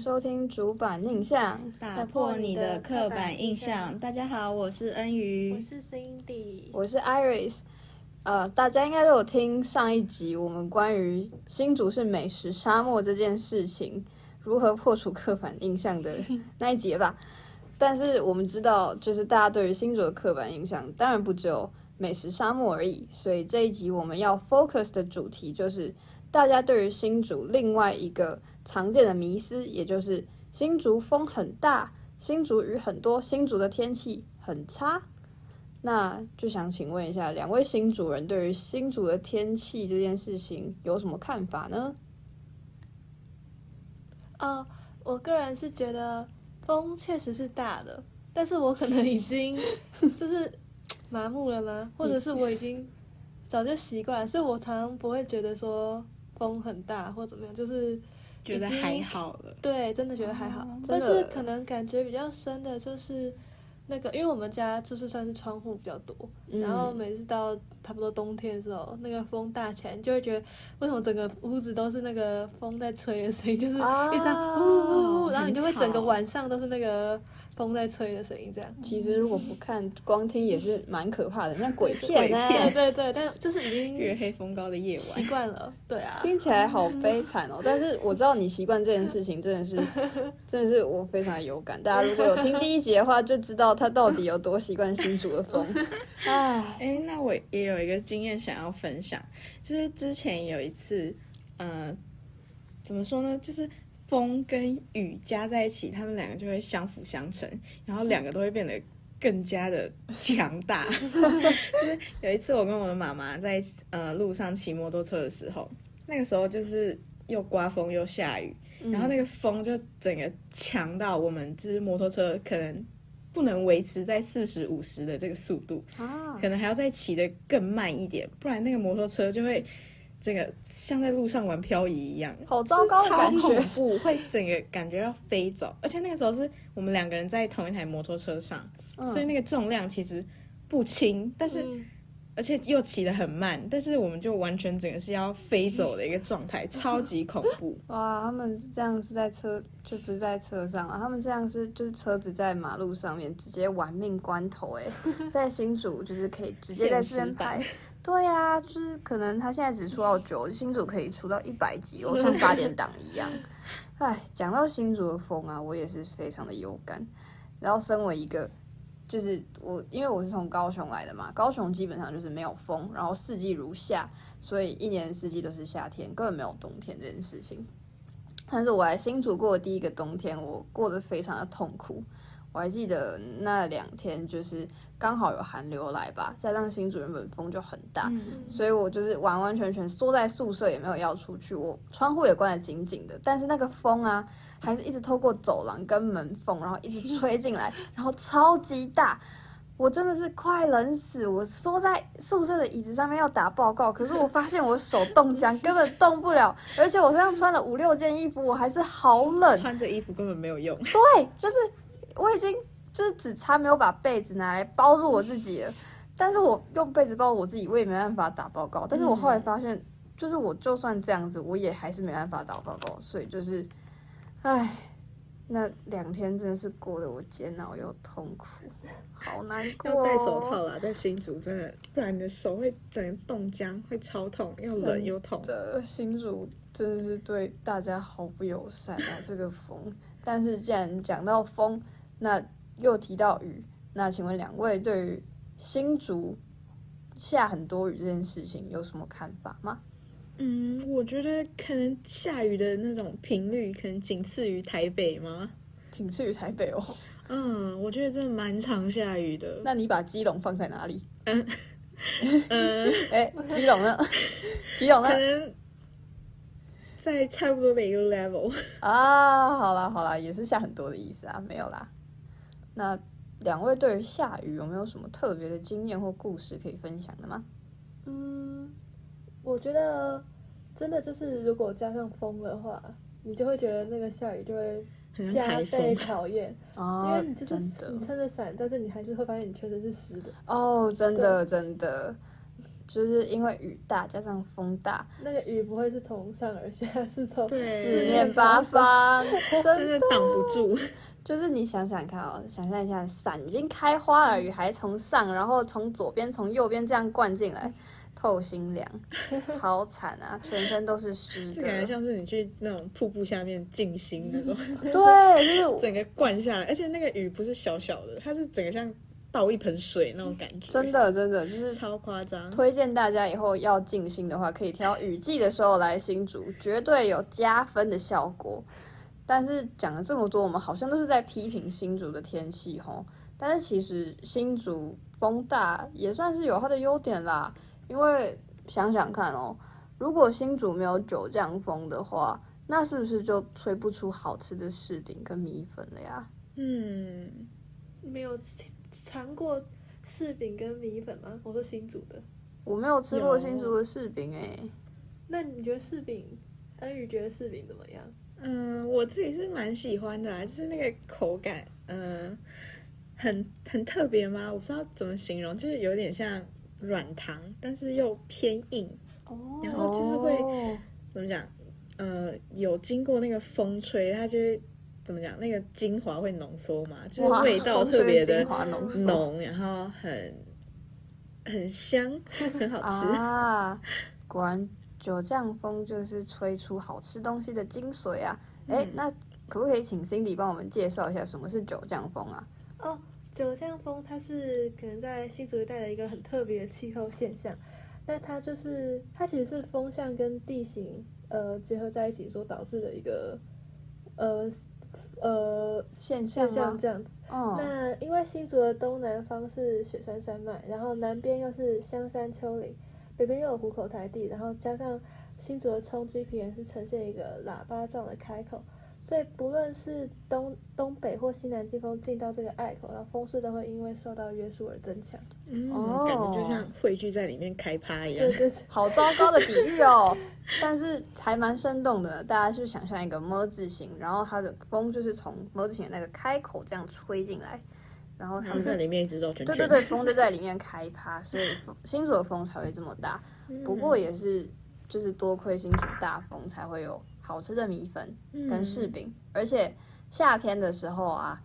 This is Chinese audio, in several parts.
收听主板印象，打破你的刻板印象。大家好，我是恩瑜，我是 Cindy，我是 Iris。呃，大家应该都有听上一集我们关于新竹是美食沙漠这件事情，如何破除刻板印象的那一节吧。但是我们知道，就是大家对于新竹的刻板印象，当然不只有美食沙漠而已。所以这一集我们要 focus 的主题就是大家对于新竹另外一个。常见的迷思，也就是新竹风很大，新竹雨很多，新竹的天气很差。那就想请问一下，两位新竹人对于新竹的天气这件事情有什么看法呢？哦，我个人是觉得风确实是大的，但是我可能已经 就是麻木了吗？或者是我已经早就习惯，所以我常常不会觉得说风很大或怎么样，就是。觉得还好了，对，真的觉得还好，哦、但是可能感觉比较深的就是。那个，因为我们家就是算是窗户比较多，嗯，然后每次到差不多冬天的时候，那个风大起来，你就会觉得为什么整个屋子都是那个风在吹的声音，就是一直呜呜呜，然后你就会整个晚上都是那个风在吹的声音，这样。其实如果不看，光听也是蛮可怕的，像鬼片，鬼片，对对，但就是已经月黑风高的夜晚，习惯了，对啊，听起来好悲惨哦。但是我知道你习惯这件事情，真的是，真的是我非常有感。大家如果有听第一集的话，就知道。他到底有多习惯新竹的风？哎，哎，那我也有一个经验想要分享，就是之前有一次，呃，怎么说呢？就是风跟雨加在一起，他们两个就会相辅相成，然后两个都会变得更加的强大。就是有一次，我跟我的妈妈在呃路上骑摩托车的时候，那个时候就是又刮风又下雨，然后那个风就整个强到我们就是摩托车可能。不能维持在四十五十的这个速度，啊，可能还要再骑得更慢一点，不然那个摩托车就会这个像在路上玩漂移一样，好糟糕的感觉，超恐怖，会整个感觉要飞走。而且那个时候是我们两个人在同一台摩托车上，嗯，所以那个重量其实不轻，但是。嗯而且又骑得很慢，但是我们就完全整个是要飞走的一个状态，超级恐怖。哇，他们是这样是在车，就不是在车上啊，他们这样是就是车子在马路上面直接玩命关头哎，在新竹就是可以直接在这边拍。对呀、啊，就是可能他现在只出到九，新竹可以出到一百级我，像八点档一样。哎，讲到新竹的风啊，我也是非常的有感。然后身为一个。就是我，因为我是从高雄来的嘛，高雄基本上就是没有风，然后四季如夏，所以一年四季都是夏天，根本没有冬天这件事情。但是我来新竹过的第一个冬天，我过得非常的痛苦。我还记得那两天就是刚好有寒流来吧，加上新竹原本风就很大，嗯，所以我就是完完全全缩在宿舍，也没有要出去，我窗户也关得紧紧的，但是那个风啊。还是一直透过走廊跟门缝，然后一直吹进来，然后超级大，我真的是快冷死。我缩在宿舍的椅子上面要打报告，可是我发现我手冻僵，根本动不了。而且我身上穿了五六件衣服，我还是好冷。穿着衣服根本没有用。对，就是我已经就是只差没有把被子拿来包住我自己了。但是我用被子包住我自己，我也没办法打报告。但是我后来发现，就是我就算这样子，我也还是没办法打报告。所以就是。唉，那两天真的是过得我煎熬又痛苦，好难过。要戴手套啦，在新竹真的，不然你的手会整个冻僵，会超痛，又冷又痛。的新竹真的是对大家毫不友善啊，这个风。但是既然讲到风，那又提到雨，那请问两位对于新竹下很多雨这件事情有什么看法吗？嗯，我觉得可能下雨的那种频率可能仅次于台北吗？仅次于台北哦。嗯，我觉得真的蛮常下雨的。那你把基隆放在哪里？嗯 嗯，哎、欸，基隆呢？基隆呢？可能在差不多的一个 level 啊。好啦好啦，也是下很多的意思啊，没有啦。那两位对于下雨有没有什么特别的经验或故事可以分享的吗？嗯。我觉得真的就是，如果加上风的话，你就会觉得那个下雨就会加倍讨厌，因为你就是你撑着伞，但是你还是会发现你全身是湿的。哦，真的真的，就是因为雨大加上风大，那个雨不会是从上而下，是从四面八方，真的挡不住。就是你想想看哦，想象一下，伞已经开花了，雨还从上，然后从左边、从右边这样灌进来，透心凉，好惨啊！全身都是湿的，感觉像是你去那种瀑布下面静心那种。对，就是整个灌下来，而且那个雨不是小小的，它是整个像倒一盆水那种感觉。真的，真的就是超夸张。推荐大家以后要静心的话，可以挑雨季的时候来新竹，绝对有加分的效果。但是讲了这么多，我们好像都是在批评新竹的天气吼。但是其实新竹风大也算是有它的优点啦，因为想想看哦，如果新竹没有九降风的话，那是不是就吹不出好吃的柿饼跟米粉了呀？嗯，没有尝过柿饼跟米粉吗？我是新竹的，我没有吃过新竹的柿饼哎。那你觉得柿饼？安宇觉得柿饼怎么样？嗯，我自己是蛮喜欢的，就是那个口感，嗯，很很特别吗？我不知道怎么形容，就是有点像软糖，但是又偏硬，哦，然后就是会怎么讲？呃，有经过那个风吹，它就会怎么讲？那个精华会浓缩嘛，就是味道特别的浓，然后很很香，很好吃啊，果然。九降风就是吹出好吃东西的精髓啊！哎、嗯，那可不可以请 Cindy 帮我们介绍一下什么是九降风啊？哦，九降风它是可能在新竹一带的一个很特别的气候现象。那它就是它其实是风向跟地形呃结合在一起所导致的一个呃呃现象现象这样子。哦。那因为新竹的东南方是雪山山脉，然后南边又是香山丘陵。北边又有虎口台地，然后加上新竹的冲积平原是呈现一个喇叭状的开口，所以不论是东东北或西南季风进到这个隘口，然后风势都会因为受到约束而增强。嗯，感觉就像汇聚在里面开趴一样。对对，好糟糕的比喻哦，但是还蛮生动的。大家去想象一个 ㄇ 字形，然后它的风就是从 ㄇ 字形的那个开口这样吹进来。然后他们在里面一直走圈圈，对对对，风就在里面开趴，所以新竹的风才会这么大。不过也是，就是多亏新竹大风，才会有好吃的米粉跟柿饼。而且夏天的时候啊，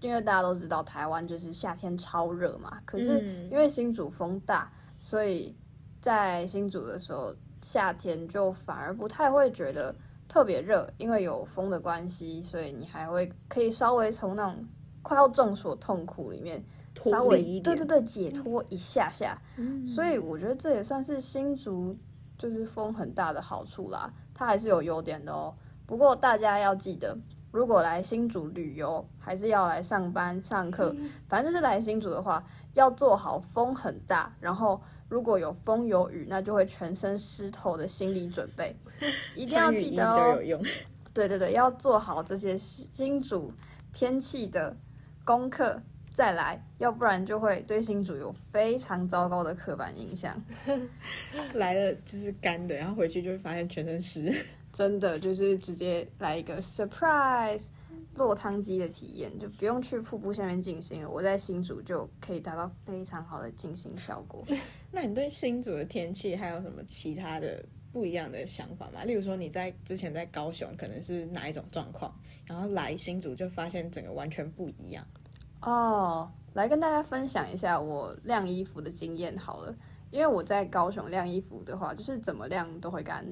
因为大家都知道台湾就是夏天超热嘛，可是因为新竹风大，所以在新竹的时候夏天就反而不太会觉得特别热，因为有风的关系，所以你还会可以稍微从那种。快要众所痛苦里面，稍微对对对解脱一下下，嗯，所以我觉得这也算是新竹就是风很大的好处啦。它还是有优点的哦。不过大家要记得，如果来新竹旅游，还是要来上班上课，反正就是来新竹的话，要做好风很大，然后如果有风有雨，那就会全身湿透的心理准备，一定要记得哦。对对对，要做好这些新竹天气的。功课再来，要不然就会对新竹有非常糟糕的刻板印象。来了就是干的，然后回去就会发现全身湿。真的就是直接来一个 surprise 落汤鸡的体验，就不用去瀑布下面进行了。我在新竹就可以达到非常好的静心效果。那你对新竹的天气还有什么其他的不一样的想法嘛？例如说你在之前在高雄可能是哪一种状况，然后来新竹就发现整个完全不一样。哦，来跟大家分享一下我晾衣服的经验好了。因为我在高雄晾衣服的话，就是怎么晾都会干，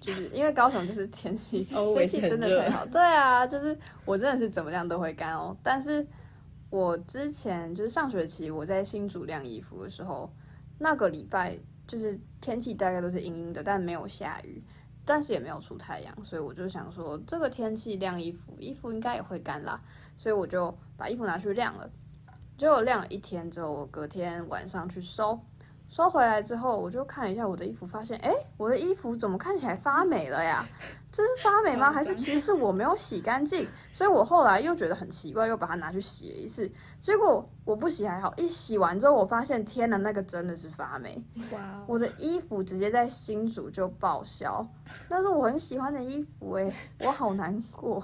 就是因为高雄就是天气 天气真的很好。对啊，就是我真的是怎么晾都会干哦。但是我之前就是上学期我在新竹晾衣服的时候，那个礼拜就是天气大概都是阴阴的，但没有下雨，但是也没有出太阳，所以我就想说这个天气晾衣服，衣服应该也会干啦。所以我就把衣服拿去晾了，结果晾了一天之后，我隔天晚上去收，收回来之后，我就看一下我的衣服，发现，哎，我的衣服怎么看起来发霉了呀？这是发霉吗？还是其实是我没有洗干净？所以我后来又觉得很奇怪，又把它拿去洗了一次，结果我不洗还好，一洗完之后，我发现，天呐，那个真的是发霉！哇，我的衣服直接在新竹就报销，那是我很喜欢的衣服，哎，我好难过。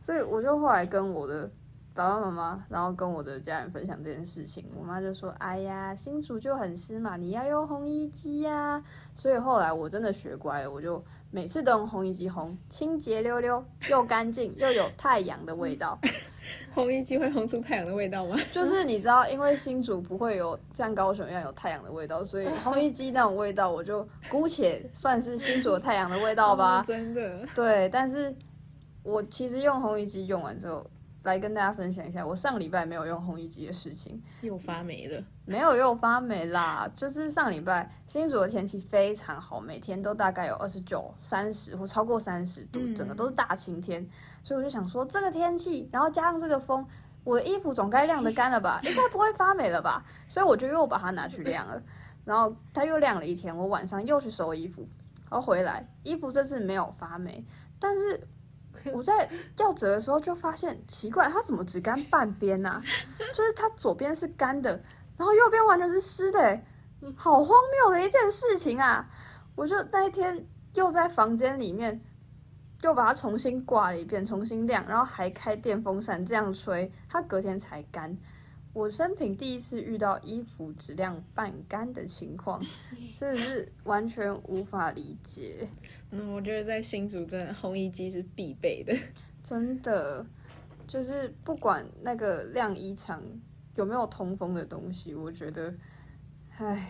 所以我就后来跟我的爸爸妈妈，然后跟我的家人分享这件事情，我妈就说：“哎呀，新竹就很湿嘛，你要用烘衣机呀。”所以后来我真的学乖了，我就每次都用烘衣机烘，清洁溜溜，又干净又有太阳的味道。烘衣机会烘出太阳的味道吗？就是你知道，因为新竹不会有像高雄一样有太阳的味道，所以烘衣机那种味道，我就姑且算是新竹的太阳的味道吧。真的。对，但是我其实用烘衣机用完之后，来跟大家分享一下，我上礼拜没有用烘衣机的事情。又发霉了？没有又发霉啦，就是上礼拜新竹的天气非常好，每天都大概有二十九、三十或超过三十度，整个都是大晴天。嗯所以我就想说，这个天气，然后加上这个风，我的衣服总该晾得干了吧？应该不会发霉了吧？所以我就又把它拿去晾了，然后它又晾了一天。我晚上又去收衣服，然后回来，衣服这次没有发霉，但是 我在要折的时候就发现奇怪，它怎么只干半边呢、啊？就是它左边是干的，然后右边完全是湿的，好荒谬的一件事情啊！我就那一天又在房间里面。又把它重新挂了一遍，重新晾，然后还开电风扇这样吹，它隔天才干。我生平第一次遇到衣服质量半干的情况，真的是完全无法理解。嗯，我觉得在新竹真的烘衣机是必备的，真的就是不管那个晾衣场有没有通风的东西，我觉得，唉。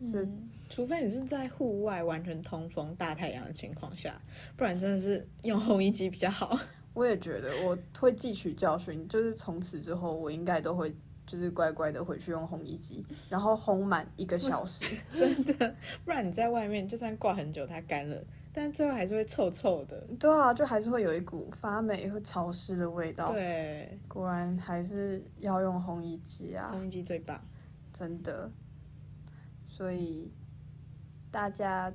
是，除非你是在户外完全通风、大太阳的情况下，不然真的是用烘衣机比较好。我也觉得，我会汲取教训，就是从此之后，我应该都会就是乖乖的回去用烘衣机，然后烘满一个小时。真的，不然你在外面就算挂很久，它干了，但最后还是会臭臭的。对啊，就还是会有一股发霉和潮湿的味道。对，果然还是要用烘衣机啊，烘衣机最棒，真的。所以大家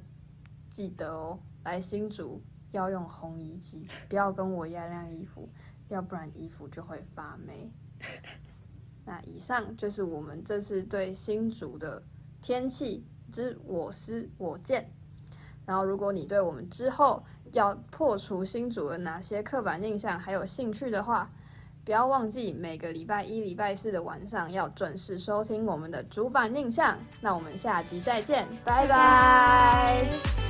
记得哦，来新竹要用烘衣机，不要跟我一样晾衣服，要不然衣服就会发霉。那以上就是我们这次对新竹的天气之我思我见。然后，如果你对我们之后要破除新竹的哪些刻板印象还有兴趣的话，不要忘记每个礼拜一、礼拜四的晚上要准时收听我们的主板印象。那我们下集再见，拜拜。